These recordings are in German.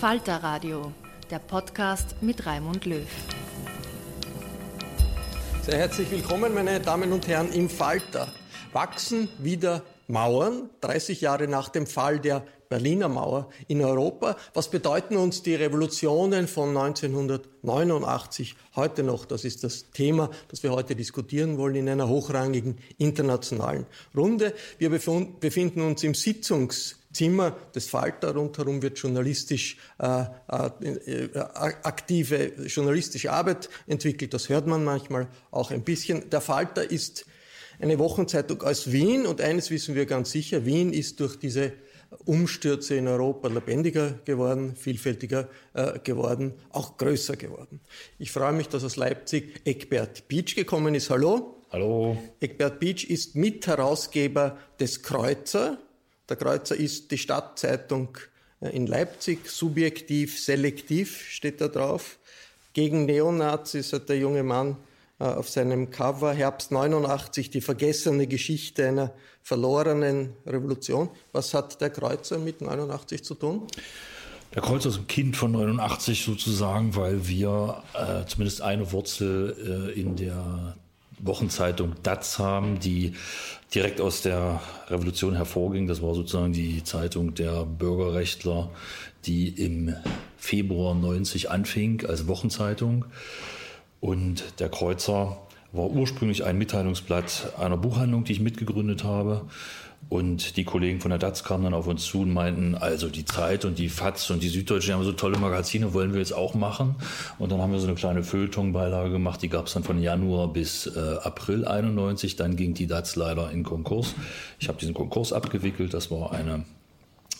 Falter Radio, der Podcast mit Raimund Löw. Sehr herzlich willkommen, meine Damen und Herren, im Falter. Wachsen wieder Mauern, 30 Jahre nach dem Fall der Berliner Mauer in Europa. Was bedeuten uns die Revolutionen von 1989 heute noch? Das ist das Thema, das wir heute diskutieren wollen in einer hochrangigen internationalen Runde. Wir befinden uns im Sitzungszimmer des Falter. Rundherum wird journalistisch äh, äh, aktive journalistische Arbeit entwickelt. Das hört man manchmal auch ein bisschen. Der Falter ist eine Wochenzeitung aus Wien und eines wissen wir ganz sicher, Wien ist durch diese Umstürze in Europa lebendiger geworden, vielfältiger äh, geworden, auch größer geworden. Ich freue mich, dass aus Leipzig Eckbert Beach gekommen ist. Hallo. Hallo. Eckbert Beach ist Mitherausgeber des Kreuzer. Der Kreuzer ist die Stadtzeitung äh, in Leipzig, subjektiv, selektiv steht da drauf. Gegen Neonazis hat der junge Mann äh, auf seinem Cover Herbst 89 die vergessene Geschichte einer verlorenen Revolution. Was hat der Kreuzer mit 89 zu tun? Der Kreuzer ist ein Kind von 89 sozusagen, weil wir äh, zumindest eine Wurzel äh, in der Wochenzeitung DATS haben, die direkt aus der Revolution hervorging. Das war sozusagen die Zeitung der Bürgerrechtler, die im Februar 90 anfing als Wochenzeitung. Und der Kreuzer war ursprünglich ein Mitteilungsblatt einer Buchhandlung, die ich mitgegründet habe. Und die Kollegen von der DATS kamen dann auf uns zu und meinten, also die Zeit und die FATS und die Süddeutsche haben so tolle Magazine, wollen wir jetzt auch machen. Und dann haben wir so eine kleine Feuilleton-Beilage gemacht, die gab es dann von Januar bis äh, April 91. Dann ging die DATS leider in Konkurs. Ich habe diesen Konkurs abgewickelt, das war eine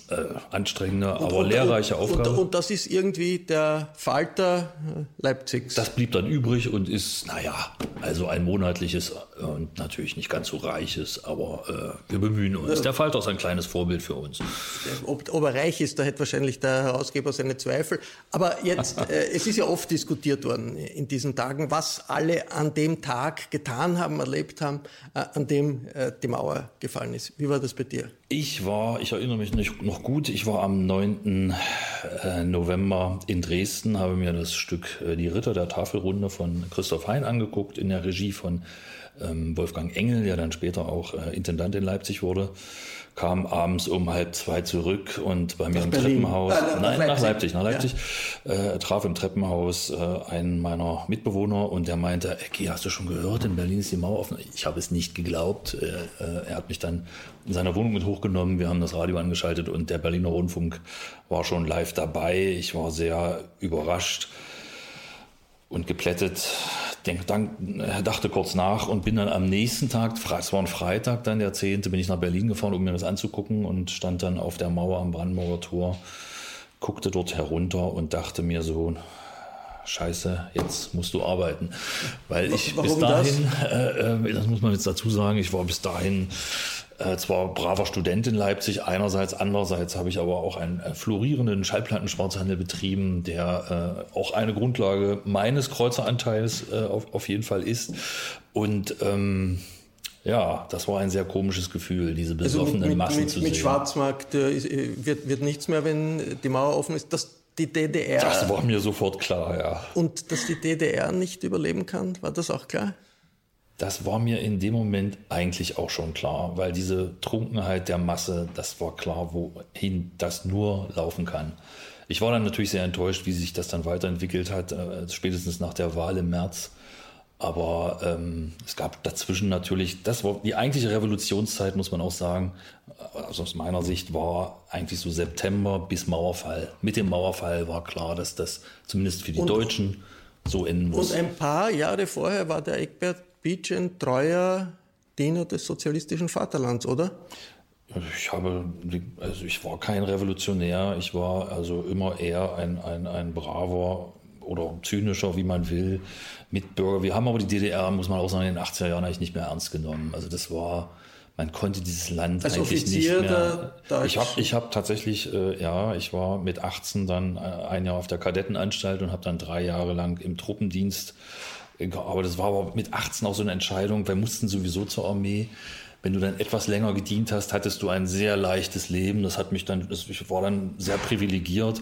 äh, anstrengende, und, aber und, lehrreiche und, Aufgabe. Und, das ist irgendwie der Falter äh, Leipzigs. Das blieb dann übrig und ist, naja, also ein monatliches und natürlich nicht ganz so reiches, aber äh, wir bemühen uns. Der Falter ist ein kleines Vorbild für uns. Ob, ob er reich ist, da hätte wahrscheinlich der Herausgeber seine Zweifel. Aber jetzt, äh, es ist ja oft diskutiert worden in diesen Tagen, was alle an dem Tag getan haben, erlebt haben, äh, an dem äh, die Mauer gefallen ist. Wie war das bei dir? Ich war, ich erinnere mich nicht noch gut, ich war am 9. Äh, November in Dresden, habe mir das Stück äh, Die Ritter der Tafelrunde von Christoph Hein angeguckt, in der Regie von ähm, Wolfgang Engel, der dann später auch äh, Intendant in Leipzig wurde kam abends um halb zwei zurück und bei mir nach im Berlin. Treppenhaus, äh, nein, nach Leipzig, nach Leipzig, ja. äh, traf im Treppenhaus äh, einen meiner Mitbewohner und der meinte, Ecki, hast du schon gehört, in Berlin ist die Mauer offen. Ich habe es nicht geglaubt. Äh, er hat mich dann in seiner Wohnung mit hochgenommen, wir haben das Radio angeschaltet und der Berliner Rundfunk war schon live dabei. Ich war sehr überrascht und geplättet. Denk, dann, äh, dachte kurz nach und bin dann am nächsten Tag, es war ein Freitag, dann der 10., bin ich nach Berlin gefahren, um mir das anzugucken und stand dann auf der Mauer am Brandenburger Tor, guckte dort herunter und dachte mir so, scheiße, jetzt musst du arbeiten. Weil ich Warum bis dahin, das? Äh, äh, das muss man jetzt dazu sagen, ich war bis dahin äh, zwar braver Student in Leipzig einerseits, andererseits habe ich aber auch einen äh, florierenden Schallplattenschwarzhandel betrieben, der äh, auch eine Grundlage meines Kreuzeranteils äh, auf, auf jeden Fall ist. Und ähm, ja, das war ein sehr komisches Gefühl, diese besoffenen also mit, Massen mit, zu sehen. Mit Schwarzmarkt äh, äh, wird, wird nichts mehr, wenn die Mauer offen ist. Das, die DDR. Das war mir sofort klar, ja. Und dass die DDR nicht überleben kann, war das auch klar? Das war mir in dem Moment eigentlich auch schon klar, weil diese Trunkenheit der Masse, das war klar, wohin das nur laufen kann. Ich war dann natürlich sehr enttäuscht, wie sich das dann weiterentwickelt hat, äh, spätestens nach der Wahl im März. Aber ähm, es gab dazwischen natürlich, das war die eigentliche Revolutionszeit, muss man auch sagen, also aus meiner Sicht war eigentlich so September bis Mauerfall. Mit dem Mauerfall war klar, dass das zumindest für die und, Deutschen so enden muss. Und ein paar Jahre vorher war der Eckbert Beach ein treuer Diener des sozialistischen Vaterlands, oder? Ich habe, also ich war kein Revolutionär, ich war also immer eher ein, ein, ein braver oder zynischer, wie man will, Mitbürger. Wir haben aber die DDR, muss man auch sagen, in den 80er Jahren eigentlich nicht mehr ernst genommen. Also das war, man konnte dieses Land Als eigentlich Offizier nicht mehr. Ich habe ich hab tatsächlich, äh, ja, ich war mit 18 dann äh, ein Jahr auf der Kadettenanstalt und habe dann drei Jahre lang im Truppendienst aber das war aber mit 18 auch so eine Entscheidung. Wir mussten sowieso zur Armee. Wenn du dann etwas länger gedient hast, hattest du ein sehr leichtes Leben. Das hat mich dann, ich war dann sehr privilegiert.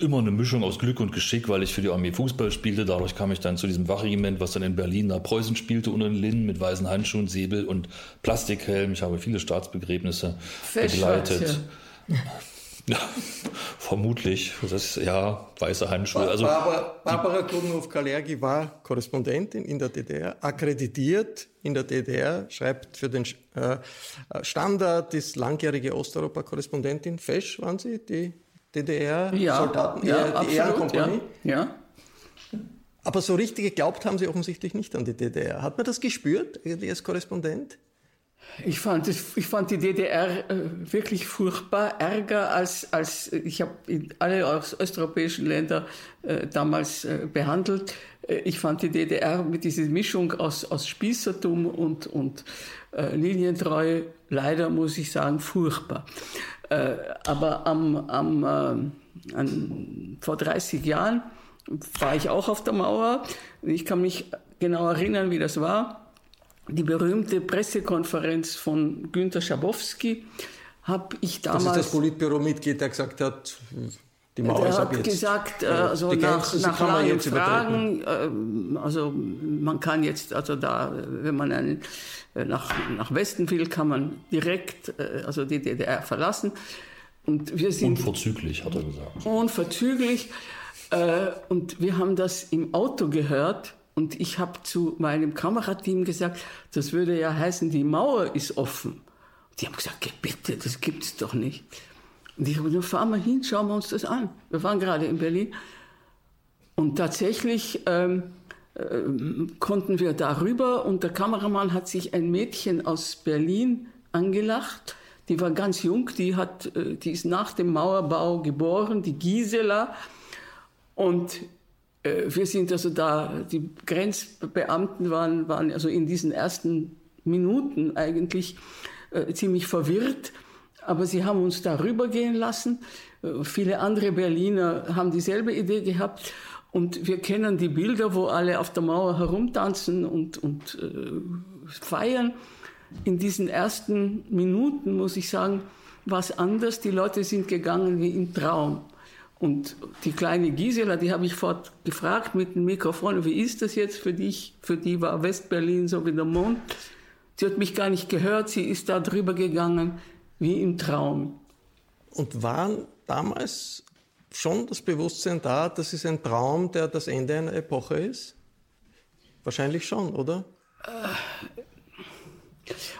Immer eine Mischung aus Glück und Geschick, weil ich für die Armee Fußball spielte. Dadurch kam ich dann zu diesem Wachregiment, was dann in Berlin nach Preußen spielte, unter den Linden mit weißen Handschuhen, Säbel und Plastikhelm. Ich habe viele Staatsbegräbnisse begleitet. Ja. Ja, vermutlich. Das ist, ja, weiße Handschuhe. Also, Barbara, Barbara Klugenhoff-Kalergi war Korrespondentin in der DDR, akkreditiert in der DDR, schreibt für den äh, Standard, ist langjährige Osteuropa-Korrespondentin. Fesch waren Sie, die DDR-Soldaten, ja, ja, die Ehrenkompanie? Ja, ja. Aber so richtig geglaubt haben Sie offensichtlich nicht an die DDR. Hat man das gespürt, irgendwie als Korrespondent? Ich fand, ich fand die DDR äh, wirklich furchtbar, ärger als, als ich habe alle osteuropäischen Länder äh, damals äh, behandelt. Äh, ich fand die DDR mit dieser Mischung aus, aus Spießertum und, und äh, Linientreue leider, muss ich sagen, furchtbar. Äh, aber am, am, an, vor 30 Jahren war ich auch auf der Mauer. Ich kann mich genau erinnern, wie das war die berühmte Pressekonferenz von Günter Schabowski habe ich damals. Das ist das Politbüro-Mitglied, der gesagt hat, die Mauer ist ab jetzt. gesagt, äh, also nach, nach langen Fragen, äh, also man kann jetzt, also da, wenn man einen, äh, nach, nach Westen will, kann man direkt, also die DDR verlassen. Und wir sind unverzüglich, hat er gesagt. Unverzüglich. Und wir haben das im Auto gehört und ich habe zu meinem Kamerateam gesagt, das würde ja heißen, die Mauer ist offen. Die haben gesagt, bitte, das gibt's doch nicht. Und ich habe gesagt, fahren wir hin, schauen wir uns das an. Wir waren gerade in Berlin. Und tatsächlich ähm, äh, konnten wir darüber und der Kameramann hat sich ein Mädchen aus Berlin angelacht. Die war ganz jung, die, hat, äh, die ist nach dem Mauerbau geboren, die Gisela. Und wir sind also da, die Grenzbeamten waren, waren also in diesen ersten Minuten eigentlich äh, ziemlich verwirrt, aber sie haben uns da rübergehen lassen. Äh, viele andere Berliner haben dieselbe Idee gehabt und wir kennen die Bilder, wo alle auf der Mauer herumtanzen und, und äh, feiern. In diesen ersten Minuten, muss ich sagen, war es anders. Die Leute sind gegangen wie im Traum. Und die kleine Gisela, die habe ich fort gefragt mit dem Mikrofon, wie ist das jetzt für dich? Für die war Westberlin so wie der Mond. Sie hat mich gar nicht gehört, sie ist da drüber gegangen, wie im Traum. Und war damals schon das Bewusstsein da, dass es ein Traum, der das Ende einer Epoche ist? Wahrscheinlich schon, oder?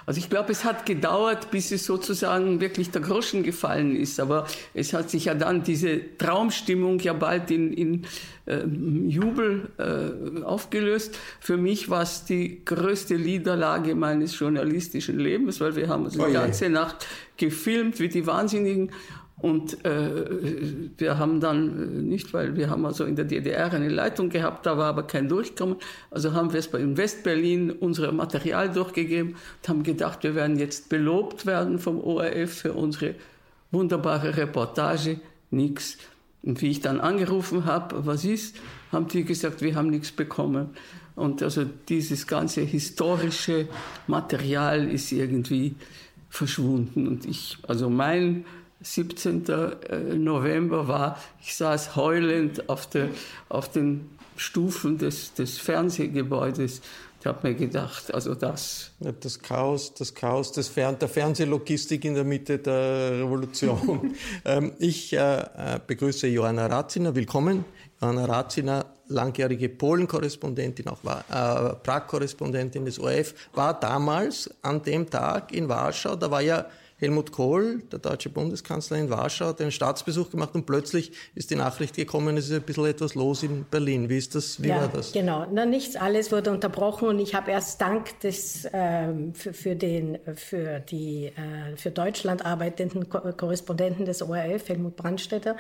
Also ich glaube, es hat gedauert, bis es sozusagen wirklich der Groschen gefallen ist. Aber es hat sich ja dann diese Traumstimmung ja bald in, in äh, Jubel äh, aufgelöst. Für mich war es die größte Niederlage meines journalistischen Lebens, weil wir haben also die ganze Nacht gefilmt wie die Wahnsinnigen. Und äh, wir haben dann äh, nicht, weil wir haben also in der DDR eine Leitung gehabt, da war aber kein Durchkommen. Also haben wir es bei in Westberlin unser Material durchgegeben und haben gedacht, wir werden jetzt belobt werden vom ORF für unsere wunderbare Reportage. Nix. Und wie ich dann angerufen habe, was ist, haben die gesagt, wir haben nichts bekommen. Und also dieses ganze historische Material ist irgendwie verschwunden. Und ich, also mein 17. Äh, November war, ich saß heulend auf, der, auf den Stufen des, des Fernsehgebäudes. Ich habe mir gedacht, also das. Das Chaos, das Chaos des Fern der Fernsehlogistik in der Mitte der Revolution. ähm, ich äh, äh, begrüße Johanna Ratziner. Willkommen. Johanna Ratziner, langjährige Polen-Korrespondentin, auch äh, Prag-Korrespondentin des ORF, war damals an dem Tag in Warschau. Da war ja Helmut Kohl, der deutsche Bundeskanzler in Warschau, hat einen Staatsbesuch gemacht und plötzlich ist die Nachricht gekommen, es ist ein bisschen etwas los in Berlin. Wie ist das? Wie ja, war das? Genau, Na, nichts, alles wurde unterbrochen und ich habe erst dank des ähm, für, für, den für die äh, für Deutschland arbeitenden Ko Korrespondenten des ORF, Helmut Brandstätter,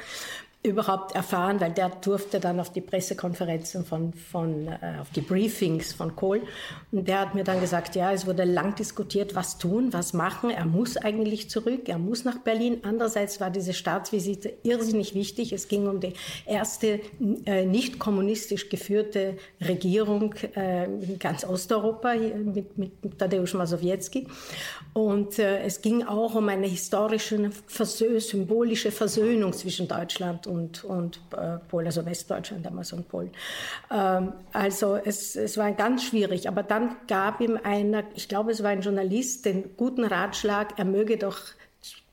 überhaupt erfahren, weil der durfte dann auf die Pressekonferenzen von, von äh, auf die Briefings von Kohl und der hat mir dann gesagt, ja, es wurde lang diskutiert, was tun, was machen. Er muss eigentlich zurück, er muss nach Berlin. Andererseits war diese Staatsvisite irrsinnig wichtig. Es ging um die erste äh, nicht kommunistisch geführte Regierung äh, in ganz Osteuropa mit, mit Tadeusz Mazowiecki und äh, es ging auch um eine historische, versö symbolische Versöhnung zwischen Deutschland und, und äh, Polen, also Westdeutschland damals und Polen. Ähm, also es, es war ganz schwierig. Aber dann gab ihm einer, ich glaube es war ein Journalist, den guten Ratschlag, er möge doch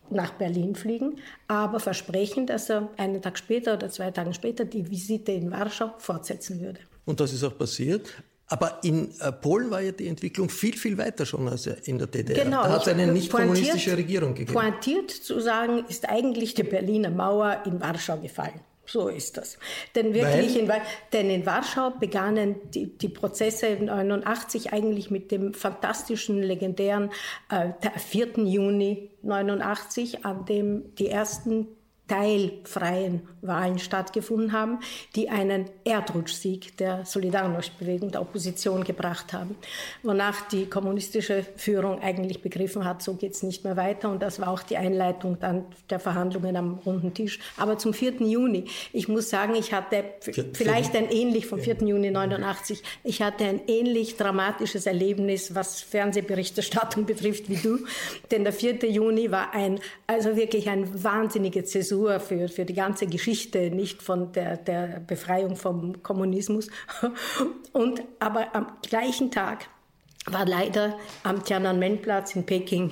nach Berlin fliegen, aber versprechen, dass er einen Tag später oder zwei Tage später die Visite in Warschau fortsetzen würde. Und das ist auch passiert. Aber in äh, Polen war ja die Entwicklung viel, viel weiter schon als in der DDR. Genau, da hat es eine nicht kommunistische Regierung gegeben. Pointiert zu sagen, ist eigentlich die Berliner Mauer in Warschau gefallen. So ist das. Denn wirklich, in, denn in Warschau begannen die, die Prozesse 89 eigentlich mit dem fantastischen, legendären äh, 4. Juni 89, an dem die ersten teilfreien Wahlen stattgefunden haben, die einen Erdrutschsieg der Solidarność-Bewegung, der Opposition gebracht haben. Wonach die kommunistische Führung eigentlich begriffen hat, so geht es nicht mehr weiter. Und das war auch die Einleitung dann der Verhandlungen am runden Tisch. Aber zum 4. Juni, ich muss sagen, ich hatte vielleicht ein ähnlich vom 4. Juni 89, ich hatte ein ähnlich dramatisches Erlebnis, was Fernsehberichterstattung betrifft, wie du. Denn der 4. Juni war ein, also wirklich ein wahnsinnige Zäsur Zäsur für, für die ganze Geschichte, nicht von der, der Befreiung vom Kommunismus. Und, aber am gleichen Tag war leider am Tiananmen-Platz in Peking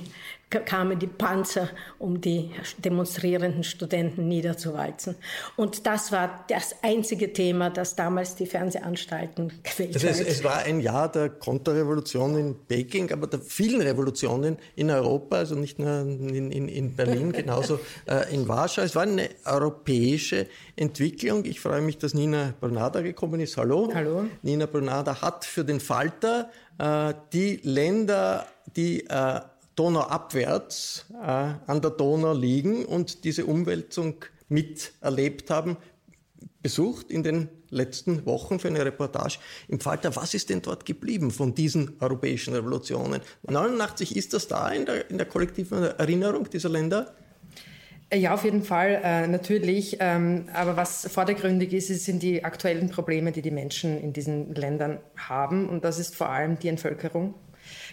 kamen die Panzer, um die demonstrierenden Studenten niederzuwalzen. Und das war das einzige Thema, das damals die Fernsehanstalten quält das heißt, Es war ein Jahr der Konterrevolution in Peking, aber der vielen Revolutionen in Europa, also nicht nur in, in, in Berlin, genauso äh, in Warschau. Es war eine europäische Entwicklung. Ich freue mich, dass Nina Bernada gekommen ist. Hallo. Hallo. Nina Bernada hat für den Falter äh, die Länder, die äh, donauabwärts äh, an der Donau liegen und diese Umwälzung miterlebt haben, besucht in den letzten Wochen für eine Reportage im Falter. Was ist denn dort geblieben von diesen europäischen Revolutionen? 89 ist das da in der, in der kollektiven Erinnerung dieser Länder? Ja, auf jeden Fall, äh, natürlich. Ähm, aber was vordergründig ist, sind die aktuellen Probleme, die die Menschen in diesen Ländern haben. Und das ist vor allem die Entvölkerung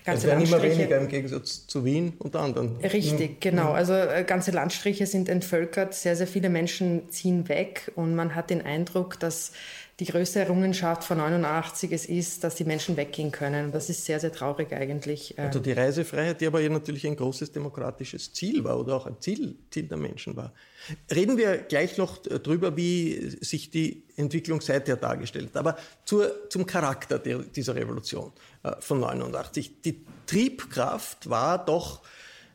ganze es werden immer weniger im Gegensatz zu Wien und anderen. Richtig, mhm. genau. Also äh, ganze Landstriche sind entvölkert, sehr, sehr viele Menschen ziehen weg und man hat den Eindruck, dass die größte Errungenschaft von 89 es ist, dass die Menschen weggehen können. Das ist sehr, sehr traurig eigentlich. Äh. Also die Reisefreiheit, die aber ja natürlich ein großes demokratisches Ziel war oder auch ein Ziel, Ziel der Menschen war. Reden wir gleich noch drüber, wie sich die Entwicklung seither dargestellt hat. Aber zur, zum Charakter der, dieser Revolution äh, von 89. Die Triebkraft war doch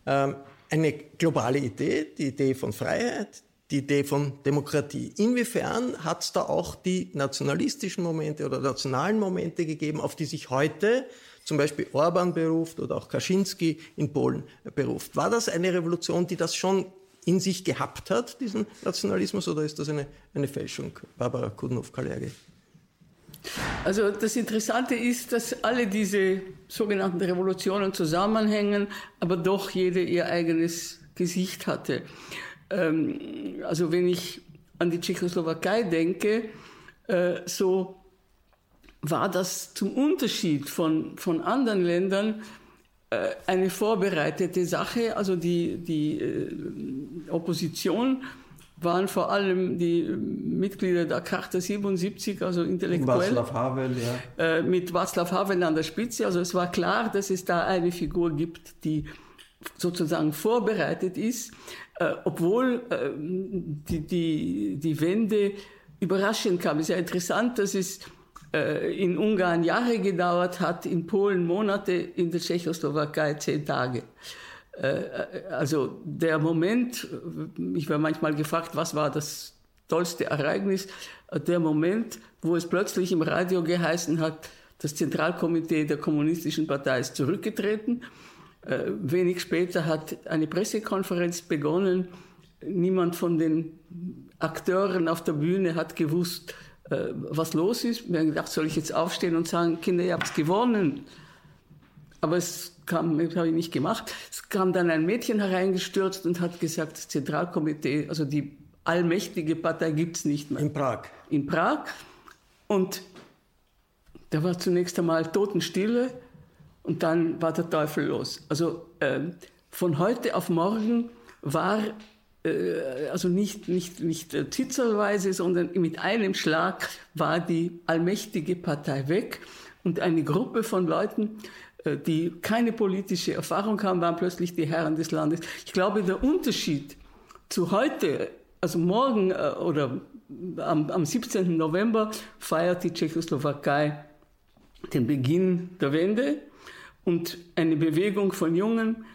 ähm, eine globale Idee, die Idee von Freiheit, die Idee von Demokratie. Inwiefern hat es da auch die nationalistischen Momente oder nationalen Momente gegeben, auf die sich heute zum Beispiel Orban beruft oder auch Kaczynski in Polen beruft? War das eine Revolution, die das schon in sich gehabt hat, diesen Nationalismus, oder ist das eine, eine Fälschung? Barbara Kudnow-Kalergi. Also das Interessante ist, dass alle diese sogenannten Revolutionen zusammenhängen, aber doch jede ihr eigenes Gesicht hatte. Ähm, also wenn ich an die Tschechoslowakei denke, äh, so war das zum Unterschied von, von anderen Ländern äh, eine vorbereitete Sache. Also die, die äh, Opposition waren vor allem die Mitglieder der Charta 77, also intellektuell. Václav Havel, ja. Äh, mit Václav Havel an der Spitze. Also es war klar, dass es da eine Figur gibt, die sozusagen vorbereitet ist, äh, obwohl äh, die, die, die Wende überraschend kam. Es ist ja interessant, dass es äh, in Ungarn Jahre gedauert hat, in Polen Monate, in der Tschechoslowakei zehn Tage. Äh, also der Moment, ich war manchmal gefragt, was war das tollste Ereignis, der Moment, wo es plötzlich im Radio geheißen hat, das Zentralkomitee der Kommunistischen Partei ist zurückgetreten. Äh, wenig später hat eine Pressekonferenz begonnen. Niemand von den Akteuren auf der Bühne hat gewusst, äh, was los ist. Wir haben gedacht, soll ich jetzt aufstehen und sagen, Kinder, ihr habt gewonnen. Aber es kam, das habe ich nicht gemacht. Es kam dann ein Mädchen hereingestürzt und hat gesagt, das Zentralkomitee, also die allmächtige Partei gibt es nicht mehr. In Prag. In Prag. Und da war zunächst einmal Totenstille und dann war der Teufel los. Also äh, von heute auf morgen war äh, also nicht, nicht, nicht äh, zitzelweise, sondern mit einem Schlag war die allmächtige Partei weg und eine Gruppe von Leuten, äh, die keine politische Erfahrung haben, waren plötzlich die Herren des Landes. Ich glaube, der Unterschied zu heute, also morgen äh, oder am, am 17. November feiert die Tschechoslowakei den Beginn der Wende und eine Bewegung von Jungen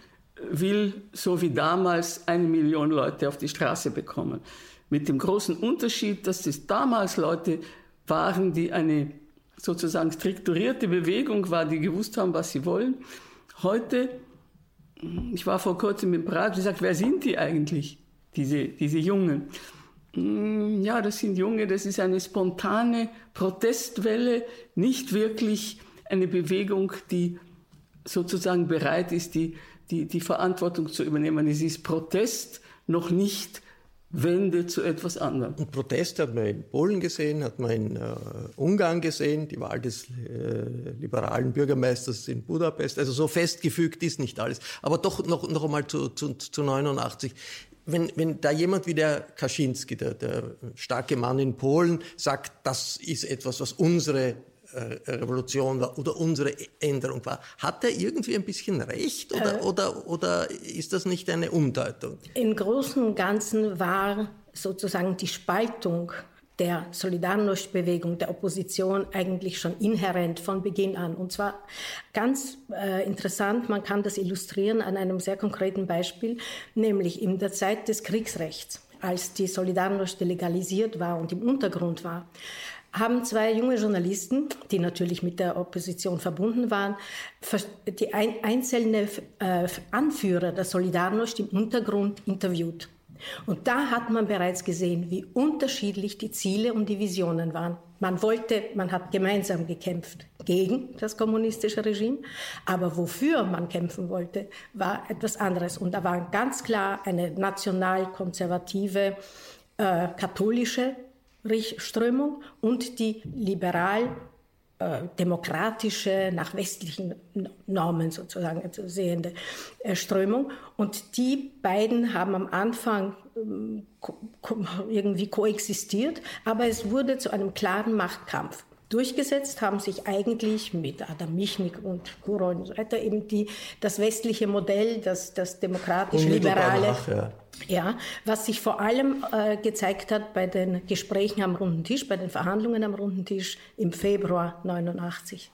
will, so wie damals, eine Million Leute auf die Straße bekommen. Mit dem großen Unterschied, dass es damals Leute waren, die eine sozusagen strukturierte Bewegung war, die gewusst haben, was sie wollen. Heute, ich war vor kurzem in Prag, ich gesagt, wer sind die eigentlich, diese, diese Jungen? Hm, ja, das sind Junge, das ist eine spontane Protestwelle, nicht wirklich eine Bewegung, die sozusagen bereit ist, die, die, die Verantwortung zu übernehmen. Es ist Protest, noch nicht Wende zu etwas anderem. Und Protest hat man in Polen gesehen, hat man in äh, Ungarn gesehen, die Wahl des äh, liberalen Bürgermeisters in Budapest. Also so festgefügt ist nicht alles. Aber doch noch, noch einmal zu, zu, zu 89 wenn, wenn da jemand wie der Kaczynski, der, der starke Mann in Polen, sagt, das ist etwas, was unsere Revolution war oder unsere Änderung war. Hat er irgendwie ein bisschen recht oder, äh, oder, oder ist das nicht eine Umdeutung? Im Großen und Ganzen war sozusagen die Spaltung der Solidarność-Bewegung, der Opposition eigentlich schon inhärent von Beginn an. Und zwar ganz äh, interessant, man kann das illustrieren an einem sehr konkreten Beispiel, nämlich in der Zeit des Kriegsrechts, als die Solidarność legalisiert war und im Untergrund war haben zwei junge Journalisten, die natürlich mit der Opposition verbunden waren, die einzelnen äh, Anführer der Solidarność im Untergrund interviewt. Und da hat man bereits gesehen, wie unterschiedlich die Ziele und die Visionen waren. Man wollte, man hat gemeinsam gekämpft gegen das kommunistische Regime, aber wofür man kämpfen wollte, war etwas anderes. Und da war ganz klar eine nationalkonservative, äh, katholische Strömung und die liberal äh, demokratische, nach westlichen Normen sozusagen zu sehende äh, Strömung. Und die beiden haben am Anfang ähm, irgendwie koexistiert, aber es wurde zu einem klaren Machtkampf. Durchgesetzt haben sich eigentlich mit Adam Michnik und Kuron und so weiter eben die, das westliche Modell, das, das demokratisch-liberale. Ja. ja. was sich vor allem äh, gezeigt hat bei den Gesprächen am runden Tisch, bei den Verhandlungen am runden Tisch im Februar 89.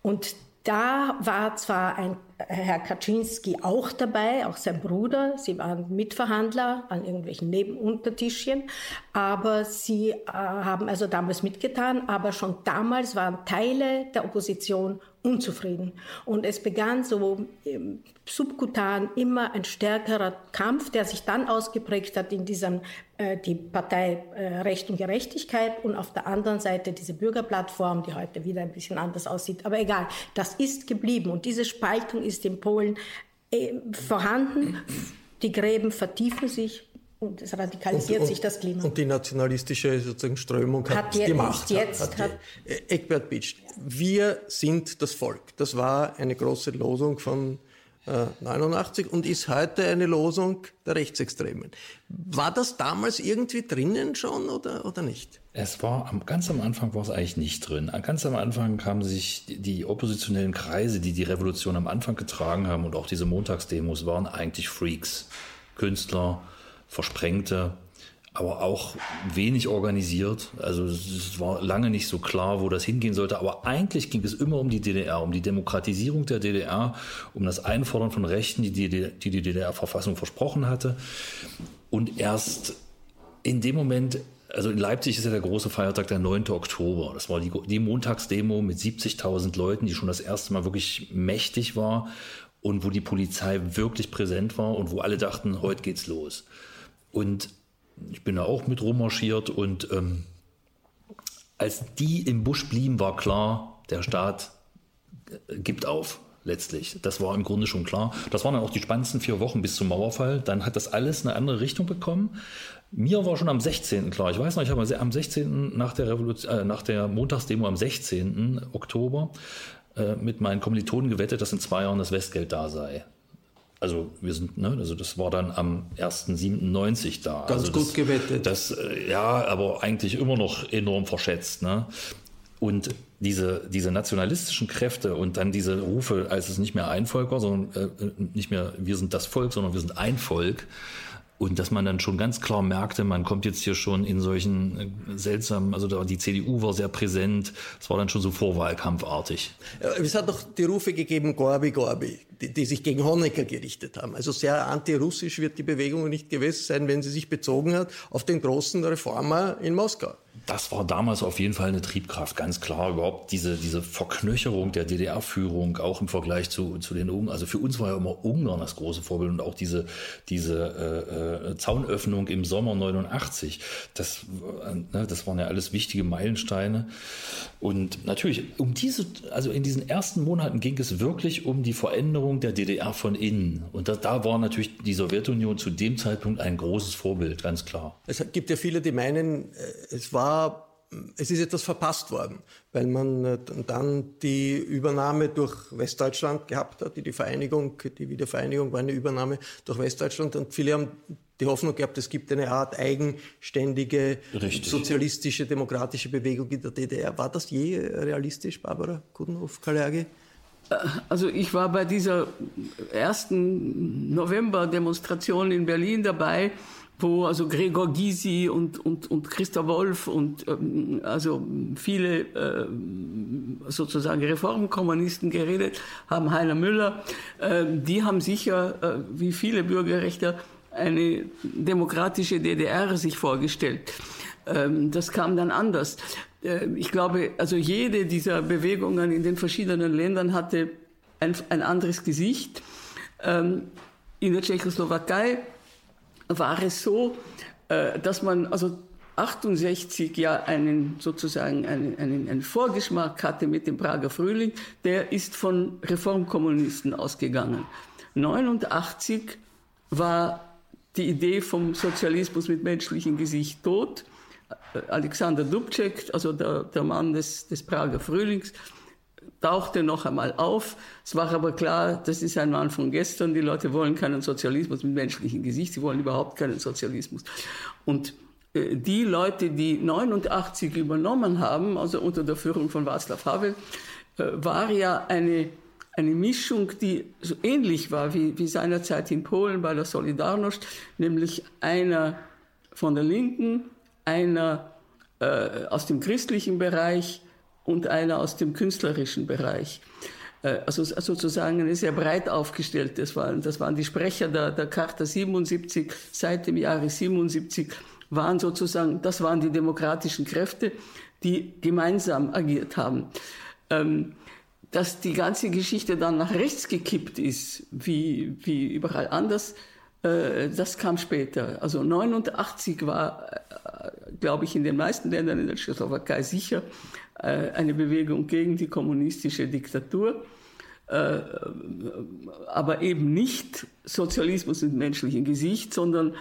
Und da war zwar ein Herr Kaczynski auch dabei, auch sein Bruder. Sie waren Mitverhandler an irgendwelchen Nebenuntertischchen. aber sie äh, haben also damals mitgetan, aber schon damals waren Teile der Opposition unzufrieden. Und es begann so ähm, subkutan immer ein stärkerer Kampf, der sich dann ausgeprägt hat in diesem, äh, die Partei äh, Recht und Gerechtigkeit und auf der anderen Seite diese Bürgerplattform, die heute wieder ein bisschen anders aussieht. Aber egal, das ist geblieben und diese Spaltung ist in Polen äh, vorhanden. Die Gräben vertiefen sich und es radikalisiert und, sich das Klima. Und die nationalistische sozusagen Strömung hat, hat die Macht. Jetzt hat, hat, hat Eckbert Bitsch, wir sind das Volk. Das war eine große Losung von äh, 89 und ist heute eine Losung der Rechtsextremen. War das damals irgendwie drinnen schon oder, oder nicht? Es war am, ganz am Anfang war es eigentlich nicht drin. Ganz am Anfang haben sich die, die oppositionellen Kreise, die die Revolution am Anfang getragen haben und auch diese Montagsdemos waren eigentlich Freaks, Künstler, Versprengte, aber auch wenig organisiert. Also es war lange nicht so klar, wo das hingehen sollte. Aber eigentlich ging es immer um die DDR, um die Demokratisierung der DDR, um das Einfordern von Rechten, die die, die, die DDR-Verfassung versprochen hatte. Und erst in dem Moment, also in Leipzig ist ja der große Feiertag der 9. Oktober. Das war die, die Montagsdemo mit 70.000 Leuten, die schon das erste Mal wirklich mächtig war und wo die Polizei wirklich präsent war und wo alle dachten, heute geht's los. Und ich bin da auch mit rummarschiert und ähm, als die im Busch blieben, war klar, der Staat äh, gibt auf letztlich. Das war im Grunde schon klar. Das waren dann auch die spannendsten vier Wochen bis zum Mauerfall. Dann hat das alles eine andere Richtung bekommen. Mir war schon am 16. klar. Ich weiß noch, ich habe am 16. nach der Revolution, äh, nach der Montagsdemo am 16. Oktober äh, mit meinen Kommilitonen gewettet, dass in zwei Jahren das Westgeld da sei. Also wir sind, ne, also das war dann am 1.7.90 da. Ganz also gut das, gewettet. Das, äh, ja, aber eigentlich immer noch enorm verschätzt. Ne? Und diese, diese nationalistischen Kräfte und dann diese Rufe, als es nicht mehr ein Volk war, sondern äh, nicht mehr wir sind das Volk, sondern wir sind ein Volk, und dass man dann schon ganz klar merkte, man kommt jetzt hier schon in solchen äh, seltsamen, also die CDU war sehr präsent, es war dann schon so vorwahlkampfartig. Es hat doch die Rufe gegeben, Gorbi, Gorbi, die, die sich gegen Honecker gerichtet haben. Also sehr antirussisch wird die Bewegung nicht gewesen sein, wenn sie sich bezogen hat auf den großen Reformer in Moskau das war damals auf jeden Fall eine Triebkraft, ganz klar. Überhaupt diese, diese Verknöcherung der DDR-Führung, auch im Vergleich zu, zu den Ungarn. Also für uns war ja immer Ungarn das große Vorbild und auch diese, diese äh, äh Zaunöffnung im Sommer 89. Das, äh, ne, das waren ja alles wichtige Meilensteine. Und natürlich, um diese, also in diesen ersten Monaten ging es wirklich um die Veränderung der DDR von innen. Und da, da war natürlich die Sowjetunion zu dem Zeitpunkt ein großes Vorbild, ganz klar. Es gibt ja viele, die meinen, äh, es war es ist etwas verpasst worden, weil man äh, dann die Übernahme durch Westdeutschland gehabt hat, die, die Vereinigung, die Wiedervereinigung war eine Übernahme durch Westdeutschland und viele haben die Hoffnung gehabt, es gibt eine Art eigenständige Richtig. sozialistische, demokratische Bewegung in der DDR. War das je realistisch, Barbara Kudenhoff-Kalergi? Äh, also ich war bei dieser ersten November-Demonstration in Berlin dabei wo also Gregor Gysi und, und, und Christa Wolf und ähm, also viele äh, sozusagen Reformkommunisten geredet haben, Heiner Müller, äh, die haben sicher, äh, wie viele Bürgerrechte, eine demokratische DDR sich vorgestellt. Ähm, das kam dann anders. Äh, ich glaube, also jede dieser Bewegungen in den verschiedenen Ländern hatte ein, ein anderes Gesicht. Ähm, in der Tschechoslowakei war es so, äh, dass man also 68 ja einen sozusagen einen, einen, einen Vorgeschmack hatte mit dem Prager Frühling, der ist von Reformkommunisten ausgegangen. 89 war die Idee vom Sozialismus mit menschlichem Gesicht tot. Alexander Dubček, also der, der Mann des, des Prager Frühlings, tauchte noch einmal auf. Es war aber klar, das ist ein Mann von gestern. Die Leute wollen keinen Sozialismus mit menschlichem Gesicht. Sie wollen überhaupt keinen Sozialismus. Und äh, die Leute, die 89 übernommen haben, also unter der Führung von Václav Havel, äh, war ja eine, eine Mischung, die so ähnlich war wie, wie seinerzeit in Polen bei der Solidarność, nämlich einer von der Linken, einer äh, aus dem christlichen Bereich, und einer aus dem künstlerischen Bereich. Äh, also sozusagen eine sehr breit aufgestellt. Das waren, das waren die Sprecher der, der Charta 77 seit dem Jahre 77 waren sozusagen, das waren die demokratischen Kräfte, die gemeinsam agiert haben. Ähm, dass die ganze Geschichte dann nach rechts gekippt ist, wie, wie überall anders, äh, das kam später. Also 89 war, äh, glaube ich, in den meisten Ländern in der Tschechoslowakei sicher äh, eine Bewegung gegen die kommunistische Diktatur. Äh, aber eben nicht Sozialismus mit menschlichem Gesicht, sondern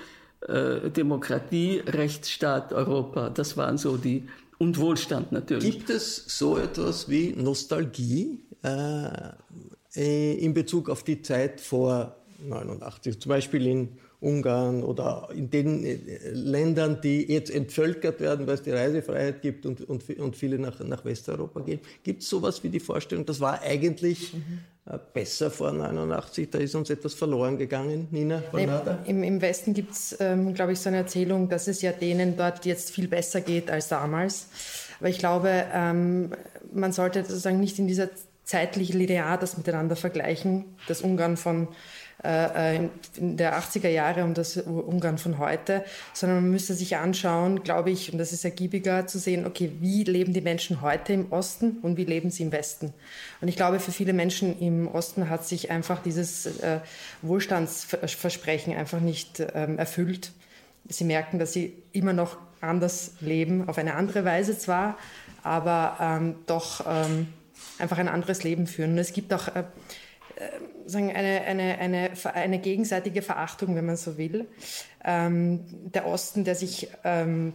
äh, Demokratie, Rechtsstaat, Europa. Das waren so die und Wohlstand natürlich. Gibt es so etwas wie Nostalgie äh, in Bezug auf die Zeit vor 89, zum Beispiel in Ungarn oder in den äh, Ländern, die jetzt entvölkert werden, weil es die Reisefreiheit gibt und, und, und viele nach, nach Westeuropa gehen. Gibt es sowas wie die Vorstellung, das war eigentlich mhm. besser vor 89, da ist uns etwas verloren gegangen, Nina? Nee, im, Im Westen gibt es, ähm, glaube ich, so eine Erzählung, dass es ja denen dort jetzt viel besser geht als damals. Aber ich glaube, ähm, man sollte sozusagen nicht in dieser zeitlich linear das miteinander vergleichen, das Ungarn von äh, äh der 80er Jahre und das Ungarn von heute, sondern man müsste sich anschauen, glaube ich, und das ist ergiebiger zu sehen, okay, wie leben die Menschen heute im Osten und wie leben sie im Westen? Und ich glaube, für viele Menschen im Osten hat sich einfach dieses äh, Wohlstandsversprechen einfach nicht ähm, erfüllt. Sie merken, dass sie immer noch anders leben, auf eine andere Weise zwar, aber ähm, doch ähm, einfach ein anderes Leben führen. Und es gibt auch äh, äh, sagen eine, eine, eine, eine gegenseitige Verachtung, wenn man so will. Ähm, der Osten, der sich ähm,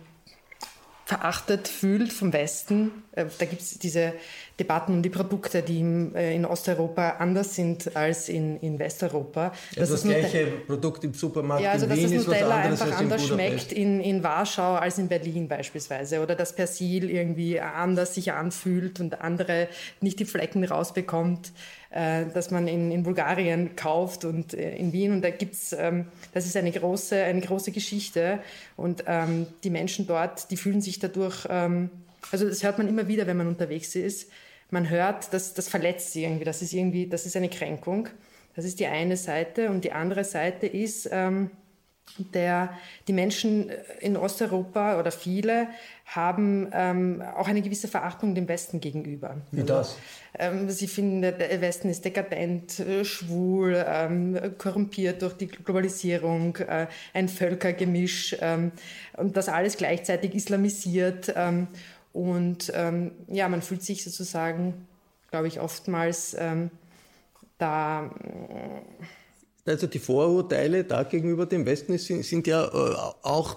verachtet fühlt vom Westen. Äh, da gibt es diese Debatten um die Produkte, die äh, in Osteuropa anders sind als in, in Westeuropa. Also das, das gleiche Produkt im Supermarkt ja, also in Wien dass das Nutella einfach anders schmeckt in, in Warschau als in Berlin beispielsweise. Oder dass Persil irgendwie anders sich anfühlt und andere nicht die Flecken rausbekommt äh, dass man in, in Bulgarien kauft und äh, in Wien. Und da gibt's, ähm, das ist eine große, eine große Geschichte. Und ähm, die Menschen dort, die fühlen sich dadurch, ähm, also das hört man immer wieder, wenn man unterwegs ist. Man hört, dass das verletzt sie irgendwie. Das ist irgendwie, das ist eine Kränkung. Das ist die eine Seite. Und die andere Seite ist, ähm, der, die Menschen in Osteuropa oder viele haben ähm, auch eine gewisse Verachtung dem Westen gegenüber. Wie das? Ähm, sie finden, der Westen ist dekadent, äh, schwul, ähm, korrumpiert durch die Globalisierung, äh, ein Völkergemisch ähm, und das alles gleichzeitig islamisiert. Ähm, und ähm, ja, man fühlt sich sozusagen, glaube ich, oftmals da also die Vorurteile da gegenüber dem Westen sind, sind ja äh, auch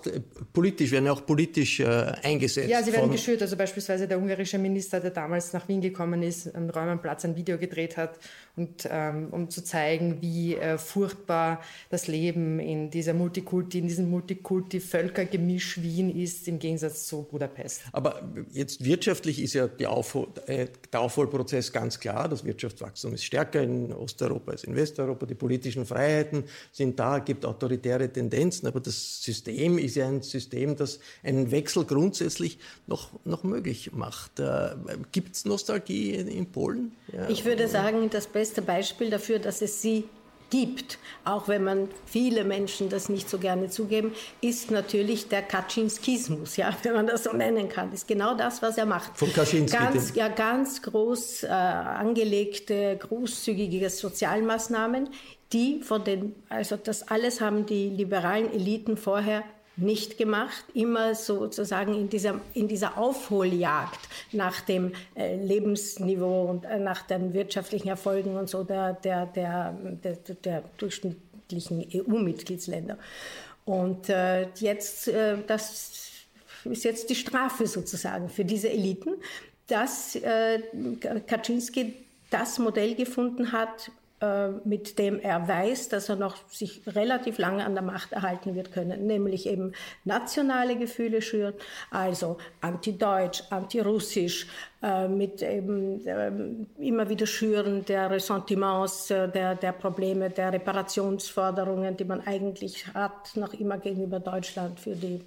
politisch, werden ja auch politisch äh, eingesetzt. Ja, sie werden geschürt. Also beispielsweise der ungarische Minister, der damals nach Wien gekommen ist, am Räumenplatz ein Video gedreht hat, und, ähm, um zu zeigen, wie äh, furchtbar das Leben in dieser Multikulti, in diesem Multikulti-Völkergemisch Wien ist, im Gegensatz zu Budapest. Aber jetzt wirtschaftlich ist ja Aufhol, der Aufholprozess ganz klar. Das Wirtschaftswachstum ist stärker in Osteuropa als in Westeuropa. Die politischen Freiheiten Freiheiten sind da, gibt autoritäre Tendenzen, aber das System ist ja ein System, das einen Wechsel grundsätzlich noch, noch möglich macht. Äh, gibt es Nostalgie in, in Polen? Ja. Ich würde sagen, das beste Beispiel dafür, dass es sie gibt, auch wenn man viele Menschen das nicht so gerne zugeben, ist natürlich der Kaczynskismus, ja, wenn man das so nennen kann. Ist genau das, was er macht. Von Kaczynski. Ganz, ja, ganz groß äh, angelegte, großzügige Sozialmaßnahmen, die von den, also das alles haben die liberalen Eliten vorher nicht gemacht, immer sozusagen in dieser, in dieser Aufholjagd nach dem äh, Lebensniveau und äh, nach den wirtschaftlichen Erfolgen und so der, der, der, der, der durchschnittlichen EU-Mitgliedsländer. Und äh, jetzt, das ist jetzt die Strafe sozusagen für diese Eliten, dass Kaczynski das Modell gefunden hat, mit dem er weiß, dass er noch sich relativ lange an der Macht erhalten wird können, nämlich eben nationale Gefühle schüren, also anti-deutsch, anti-russisch, äh, mit eben äh, immer wieder Schüren der Ressentiments, äh, der, der Probleme, der Reparationsforderungen, die man eigentlich hat, noch immer gegenüber Deutschland für die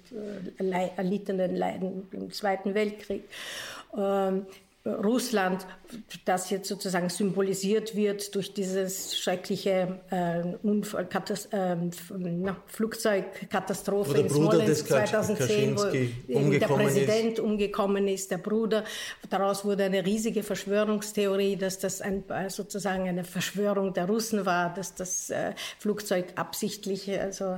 äh, erlittenen Leiden im Zweiten Weltkrieg. Russland, das jetzt sozusagen symbolisiert wird durch dieses schreckliche äh, Unfall, äh, Flugzeugkatastrophe in Smolensk 2010, wo der Präsident ist. umgekommen ist, der Bruder. Daraus wurde eine riesige Verschwörungstheorie, dass das ein, sozusagen eine Verschwörung der Russen war, dass das äh, Flugzeug absichtlich also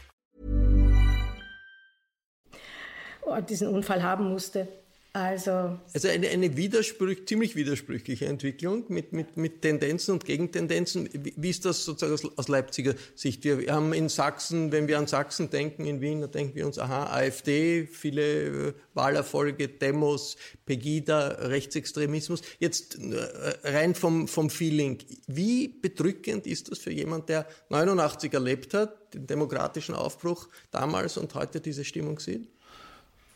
Diesen Unfall haben musste. Also, also eine, eine widersprüch, ziemlich widersprüchliche Entwicklung mit, mit, mit Tendenzen und Gegentendenzen. Wie, wie ist das sozusagen aus, aus, Leipziger Sicht? Wir haben in Sachsen, wenn wir an Sachsen denken, in Wien, da denken wir uns, aha, AfD, viele äh, Wahlerfolge, Demos, Pegida, Rechtsextremismus. Jetzt äh, rein vom, vom Feeling. Wie bedrückend ist das für jemand, der 89 erlebt hat, den demokratischen Aufbruch damals und heute diese Stimmung sieht?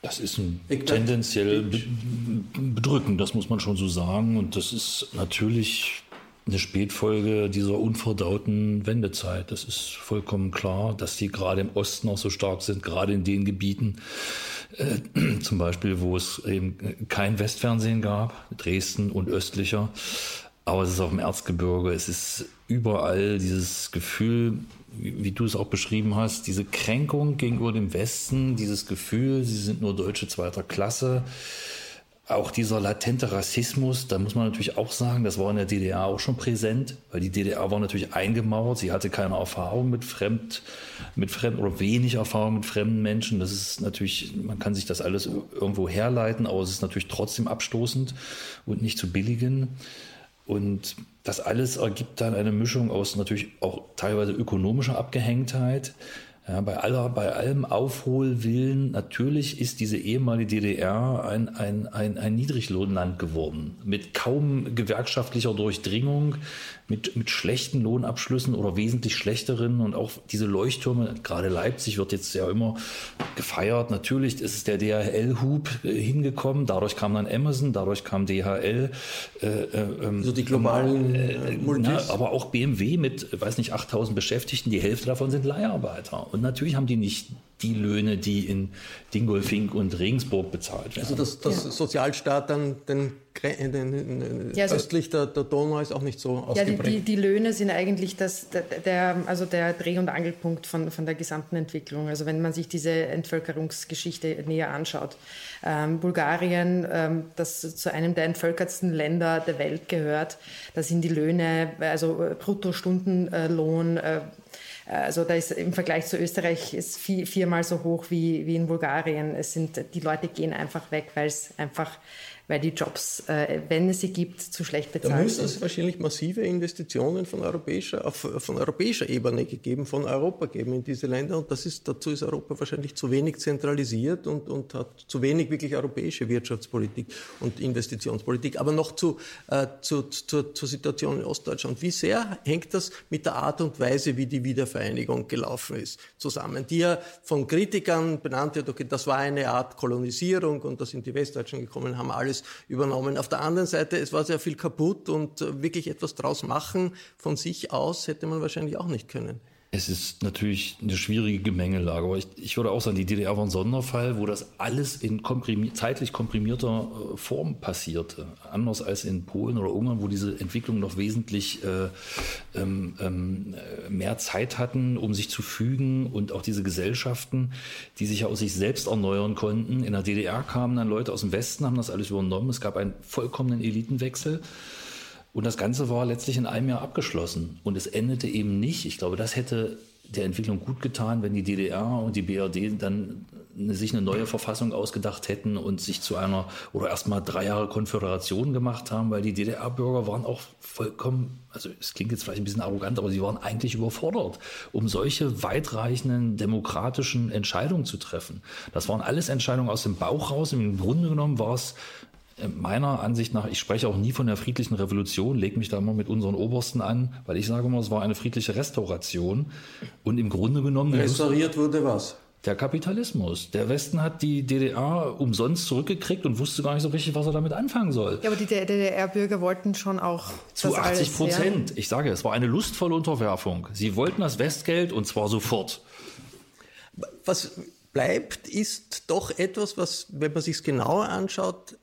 Das ist tendenziell bedrückend, das muss man schon so sagen. Und das ist natürlich eine Spätfolge dieser unverdauten Wendezeit. Das ist vollkommen klar, dass die gerade im Osten auch so stark sind, gerade in den Gebieten, äh, zum Beispiel, wo es eben kein Westfernsehen gab, Dresden und östlicher. Aber es ist auch im Erzgebirge, es ist überall dieses Gefühl, wie, wie, du es auch beschrieben hast, diese Kränkung gegenüber dem Westen, dieses Gefühl, sie sind nur Deutsche zweiter Klasse, auch dieser latente Rassismus, da muss man natürlich auch sagen, das war in der DDR auch schon präsent, weil die DDR war natürlich eingemauert, sie hatte keine Erfahrung mit Fremd, mit Fremden oder wenig Erfahrung mit fremden Menschen. Das ist natürlich, man kann sich das alles irgendwo herleiten, aber es ist natürlich trotzdem abstoßend und nicht zu billigen. Und das alles ergibt dann eine Mischung aus natürlich auch teilweise ökonomischer Abgehängtheit, ja, bei, aller, bei allem Aufholwillen, natürlich ist diese ehemalige DDR ein, ein, ein, ein Niedriglohnland geworden, mit kaum gewerkschaftlicher Durchdringung, mit, mit schlechten Lohnabschlüssen oder wesentlich schlechteren und auch diese Leuchttürme, gerade Leipzig wird jetzt ja immer gefeiert. Natürlich ist es der DHL-Hub äh, hingekommen, dadurch kam dann Amazon, dadurch kam DHL. Äh, äh, ähm, so die globalen äh, na, aber auch BMW mit, weiß nicht, 8000 Beschäftigten, die Hälfte davon sind Leiharbeiter. Und natürlich haben die nicht die Löhne, die in Dingolfing und Regensburg bezahlt werden. Also dass das ja. Sozialstaat dann den, den, den ja, also östlich der, der, Donau ist auch nicht so ausgeprägt. Ja, die, die, die Löhne sind eigentlich das, der, der, also der Dreh- und Angelpunkt von, von der gesamten Entwicklung. Also wenn man sich diese Entvölkerungsgeschichte näher anschaut. Ähm, Bulgarien, ähm, das zu einem der entvölkertsten Länder der Welt gehört, da sind die Löhne, also Bruttostundenlohn, äh, also da ist im Vergleich zu Österreich ist vier, viermal so hoch wie, wie in Bulgarien. Es sind, die Leute gehen einfach weg, weil es einfach weil die Jobs, äh, wenn es sie gibt, zu schlecht bezahlt sind. Da müsste es wahrscheinlich massive Investitionen von europäischer, auf, von europäischer Ebene gegeben, von Europa geben in diese Länder. Und das ist, dazu ist Europa wahrscheinlich zu wenig zentralisiert und, und hat zu wenig wirklich europäische Wirtschaftspolitik und Investitionspolitik. Aber noch zu, äh, zu, zu, zur Situation in Ostdeutschland. Wie sehr hängt das mit der Art und Weise, wie die Wiedervereinigung gelaufen ist, zusammen? Die ja von Kritikern benannt wird, okay, das war eine Art Kolonisierung und da sind die Westdeutschen gekommen, haben alles Neues übernommen. Auf der anderen Seite, es war sehr viel kaputt und äh, wirklich etwas draus machen von sich aus hätte man wahrscheinlich auch nicht können. Es ist natürlich eine schwierige Gemengelage, aber ich, ich, würde auch sagen, die DDR war ein Sonderfall, wo das alles in komprimi zeitlich komprimierter äh, Form passierte. Anders als in Polen oder Ungarn, wo diese Entwicklungen noch wesentlich äh, ähm, ähm, mehr Zeit hatten, um sich zu fügen und auch diese Gesellschaften, die sich ja aus sich selbst erneuern konnten. In der DDR kamen dann Leute aus dem Westen, haben das alles übernommen. Es gab einen vollkommenen Elitenwechsel. Und das Ganze war letztlich in einem Jahr abgeschlossen. Und es endete eben nicht. Ich glaube, das hätte der Entwicklung gut getan, wenn die DDR und die BRD dann sich eine neue Verfassung ausgedacht hätten und sich zu einer oder erstmal drei Jahre Konföderation gemacht haben, weil die DDR-Bürger waren auch vollkommen, also es klingt jetzt vielleicht ein bisschen arrogant, aber sie waren eigentlich überfordert, um solche weitreichenden demokratischen Entscheidungen zu treffen. Das waren alles Entscheidungen aus dem Bauch raus. Im Grunde genommen war es meiner Ansicht nach, ich spreche auch nie von der friedlichen Revolution, lege mich da immer mit unseren Obersten an, weil ich sage immer, es war eine friedliche Restauration. Und im Grunde genommen. Restauriert wurde was? Der Kapitalismus. Der Westen hat die DDR umsonst zurückgekriegt und wusste gar nicht so richtig, was er damit anfangen soll. Ja, aber die DDR-Bürger wollten schon auch. Zu 80 Prozent. Ja? Ich sage, es war eine lustvolle Unterwerfung. Sie wollten das Westgeld und zwar sofort. Was bleibt, ist doch etwas, was, wenn man sich es genauer anschaut,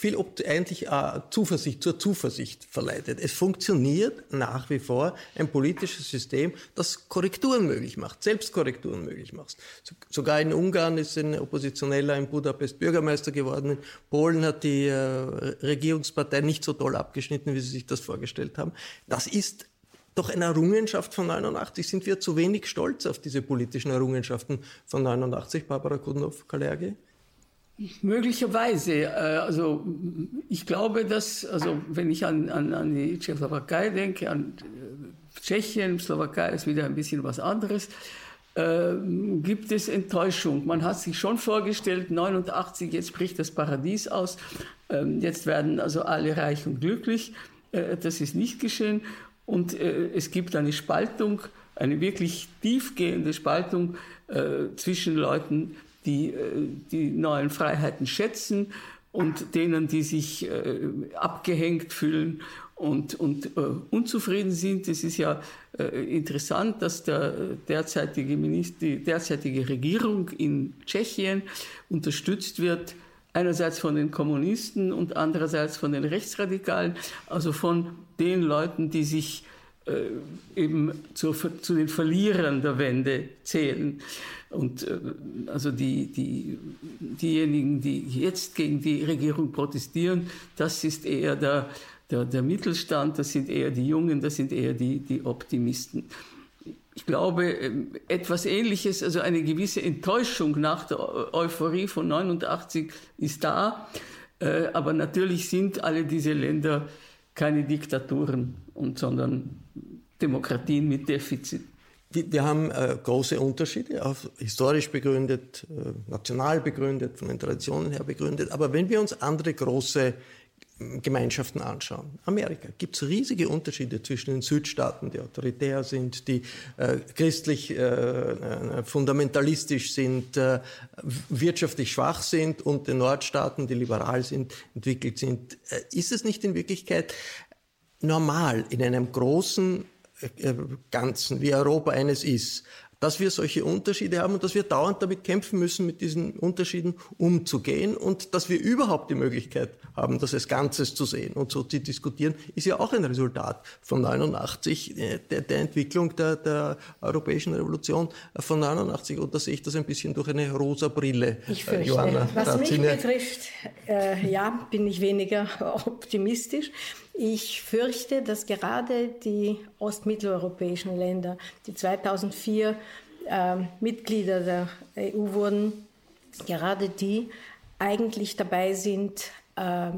viel eigentlich äh, Zuversicht zur Zuversicht verleitet. Es funktioniert nach wie vor ein politisches System, das Korrekturen möglich macht, Selbstkorrekturen möglich macht. So, sogar in Ungarn ist ein Oppositioneller in Budapest Bürgermeister geworden. In Polen hat die äh, Regierungspartei nicht so toll abgeschnitten, wie sie sich das vorgestellt haben. Das ist doch eine Errungenschaft von 89. Sind wir zu wenig stolz auf diese politischen Errungenschaften von 89, Barbara Kudnow-Kalergi? Möglicherweise. Äh, also ich glaube, dass, also wenn ich an, an, an die Tschechoslowakei denke, an äh, Tschechien, Slowakei ist wieder ein bisschen was anderes, äh, gibt es Enttäuschung. Man hat sich schon vorgestellt, 89, jetzt bricht das Paradies aus, ähm, jetzt werden also alle reich und glücklich. Äh, das ist nicht geschehen. Und äh, es gibt eine Spaltung, eine wirklich tiefgehende Spaltung äh, zwischen Leuten, die äh, die neuen Freiheiten schätzen und denen, die sich äh, abgehängt fühlen und, und äh, unzufrieden sind. Es ist ja äh, interessant, dass der derzeitige Minister, die derzeitige Regierung in Tschechien unterstützt wird, einerseits von den Kommunisten und andererseits von den Rechtsradikalen, also von den Leuten, die sich eben zu, zu den Verlierern der Wende zählen. Und äh, also die, die, diejenigen, die jetzt gegen die Regierung protestieren, das ist eher der, der, der Mittelstand, das sind eher die Jungen, das sind eher die, die Optimisten. Ich glaube, ähm, etwas Ähnliches, also eine gewisse Enttäuschung nach der Euphorie von 89 ist da. Äh, aber natürlich sind alle diese Länder keine Diktaturen, und, sondern Demokratien mit Defizit. Wir haben äh, große Unterschiede, auch historisch begründet, äh, national begründet, von den Traditionen her begründet. Aber wenn wir uns andere große Gemeinschaften anschauen. Amerika gibt es riesige Unterschiede zwischen den Südstaaten, die autoritär sind, die äh, christlich äh, äh fundamentalistisch sind, äh, wirtschaftlich schwach sind und den Nordstaaten, die liberal sind, entwickelt sind. Äh, ist es nicht in Wirklichkeit normal in einem großen äh, Ganzen, wie Europa eines ist, dass wir solche Unterschiede haben und dass wir dauernd damit kämpfen müssen, mit diesen Unterschieden umzugehen und dass wir überhaupt die Möglichkeit haben, das als Ganzes zu sehen und so zu diskutieren, ist ja auch ein Resultat von 89, äh, der, der Entwicklung der, der, europäischen Revolution von 89 und da sehe ich das ein bisschen durch eine rosa Brille. Ich fürchte, Johanna was mich betrifft, äh, ja, bin ich weniger optimistisch. Ich fürchte, dass gerade die ostmitteleuropäischen Länder, die 2004 äh, Mitglieder der EU wurden, gerade die eigentlich dabei sind, äh,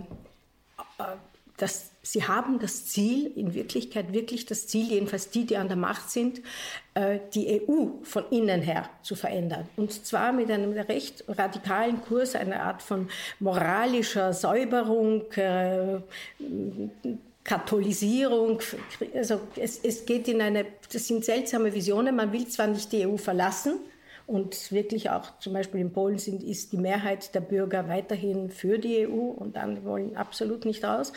dass sie haben das Ziel, in Wirklichkeit wirklich das Ziel, jedenfalls die, die an der Macht sind, äh, die EU von innen her zu verändern. Und zwar mit einem recht radikalen Kurs, einer Art von moralischer Säuberung, äh, Katholisierung. Also es, es geht in eine, das sind seltsame Visionen. Man will zwar nicht die EU verlassen, und wirklich auch zum Beispiel in Polen sind, ist die Mehrheit der Bürger weiterhin für die EU und andere wollen absolut nicht raus.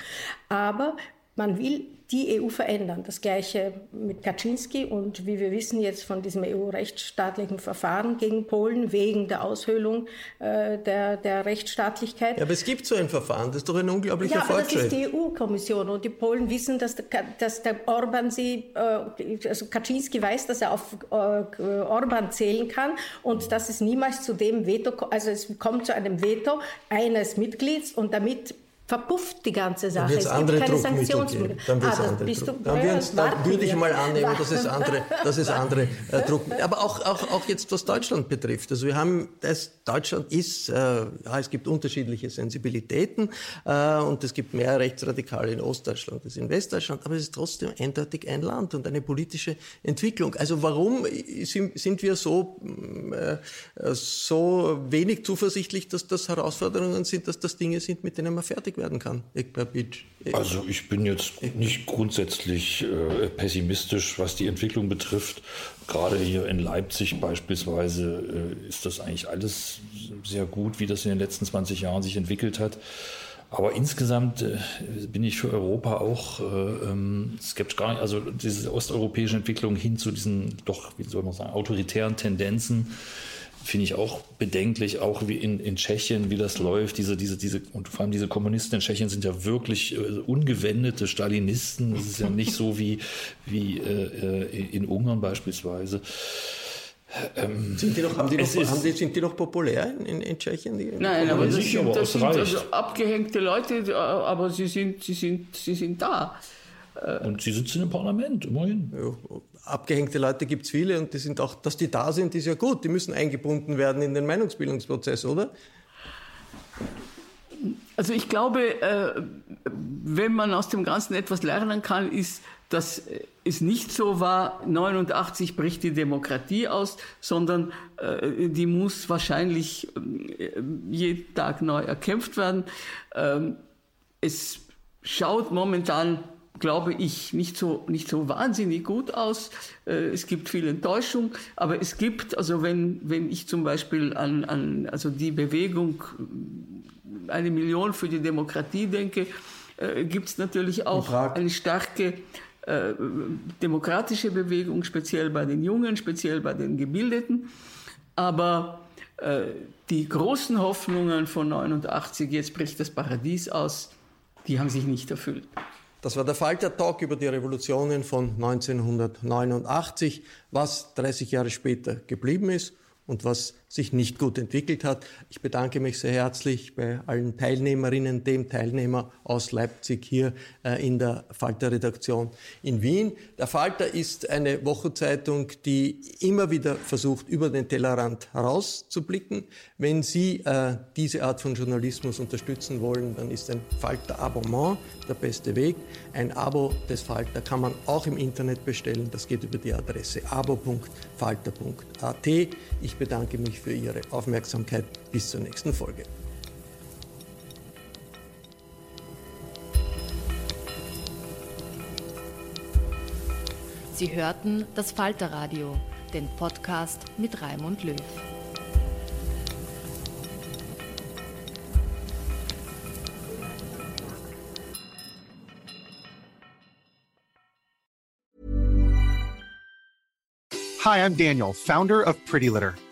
Aber man will die EU verändern. Das gleiche mit Kaczynski und wie wir wissen jetzt von diesem EU-rechtsstaatlichen Verfahren gegen Polen wegen der Aushöhlung äh, der, der Rechtsstaatlichkeit. Ja, aber es gibt so ein Verfahren, das ist doch ein unglaublicher ja, aber Fortschritt. Das ist die EU-Kommission und die Polen wissen, dass der, dass der Orban sie, äh, also Kaczynski weiß, dass er auf äh, Orban zählen kann und dass es niemals zu dem Veto, also es kommt zu einem Veto eines Mitglieds und damit verpufft die ganze Sache. es gibt keine Sanktionsmittel. Dann, ah, andere bist dann, dann würde ich mal annehmen, dass es andere, dass es andere äh, Druckmittel Aber auch, auch, auch jetzt, was Deutschland betrifft. Also wir haben, das, Deutschland ist, äh, ja, es gibt unterschiedliche Sensibilitäten äh, und es gibt mehr Rechtsradikale in Ostdeutschland als in Westdeutschland, aber es ist trotzdem eindeutig ein Land und eine politische Entwicklung. Also warum sind wir so, äh, so wenig zuversichtlich, dass das Herausforderungen sind, dass das Dinge sind, mit denen man fertig fertig werden kann. Also ich bin jetzt nicht grundsätzlich äh, pessimistisch, was die Entwicklung betrifft. Gerade hier in Leipzig beispielsweise äh, ist das eigentlich alles sehr gut, wie das in den letzten 20 Jahren sich entwickelt hat. Aber insgesamt äh, bin ich für Europa auch äh, ähm, skeptisch, gar nicht, also diese osteuropäische Entwicklung hin zu diesen doch, wie soll man sagen, autoritären Tendenzen finde ich auch bedenklich, auch wie in, in Tschechien, wie das läuft. Diese, diese, diese, und vor allem diese Kommunisten in Tschechien sind ja wirklich äh, ungewendete Stalinisten. Das ist ja nicht so wie, wie äh, äh in Ungarn beispielsweise. Ähm, sind, die noch, haben die noch, haben die, sind die noch populär in, in Tschechien? Die Nein, aber das sind, das sind also abgehängte Leute, äh, aber sie sind, sie sind, sie sind da. Und sie sitzen im Parlament, immerhin. Ja, abgehängte Leute gibt es viele und die sind auch, dass die da sind, ist ja gut. Die müssen eingebunden werden in den Meinungsbildungsprozess, oder? Also ich glaube, äh, wenn man aus dem Ganzen etwas lernen kann, ist, dass es nicht so war, 89 bricht die Demokratie aus, sondern äh, die muss wahrscheinlich äh, jeden Tag neu erkämpft werden. Ähm, es schaut momentan glaube ich, nicht so, nicht so wahnsinnig gut aus. Äh, es gibt viel Enttäuschung, aber es gibt, also wenn, wenn ich zum Beispiel an, an also die Bewegung eine Million für die Demokratie denke, äh, gibt es natürlich auch eine starke äh, demokratische Bewegung, speziell bei den Jungen, speziell bei den Gebildeten. Aber äh, die großen Hoffnungen von 89, jetzt bricht das Paradies aus, die haben sich nicht erfüllt. Das war der Falter Talk über die Revolutionen von 1989, was 30 Jahre später geblieben ist und was sich nicht gut entwickelt hat. Ich bedanke mich sehr herzlich bei allen Teilnehmerinnen, dem Teilnehmer aus Leipzig hier äh, in der Falter-Redaktion in Wien. Der Falter ist eine Wochenzeitung, die immer wieder versucht, über den Tellerrand herauszublicken. Wenn Sie äh, diese Art von Journalismus unterstützen wollen, dann ist ein Falter-Abonnement der beste Weg. Ein Abo des Falter kann man auch im Internet bestellen. Das geht über die Adresse abo.falter.at. Ich bedanke mich für Ihre Aufmerksamkeit. Bis zur nächsten Folge. Sie hörten das Falterradio, den Podcast mit Raimund Löw. Hi, I'm Daniel, Founder of Pretty Litter.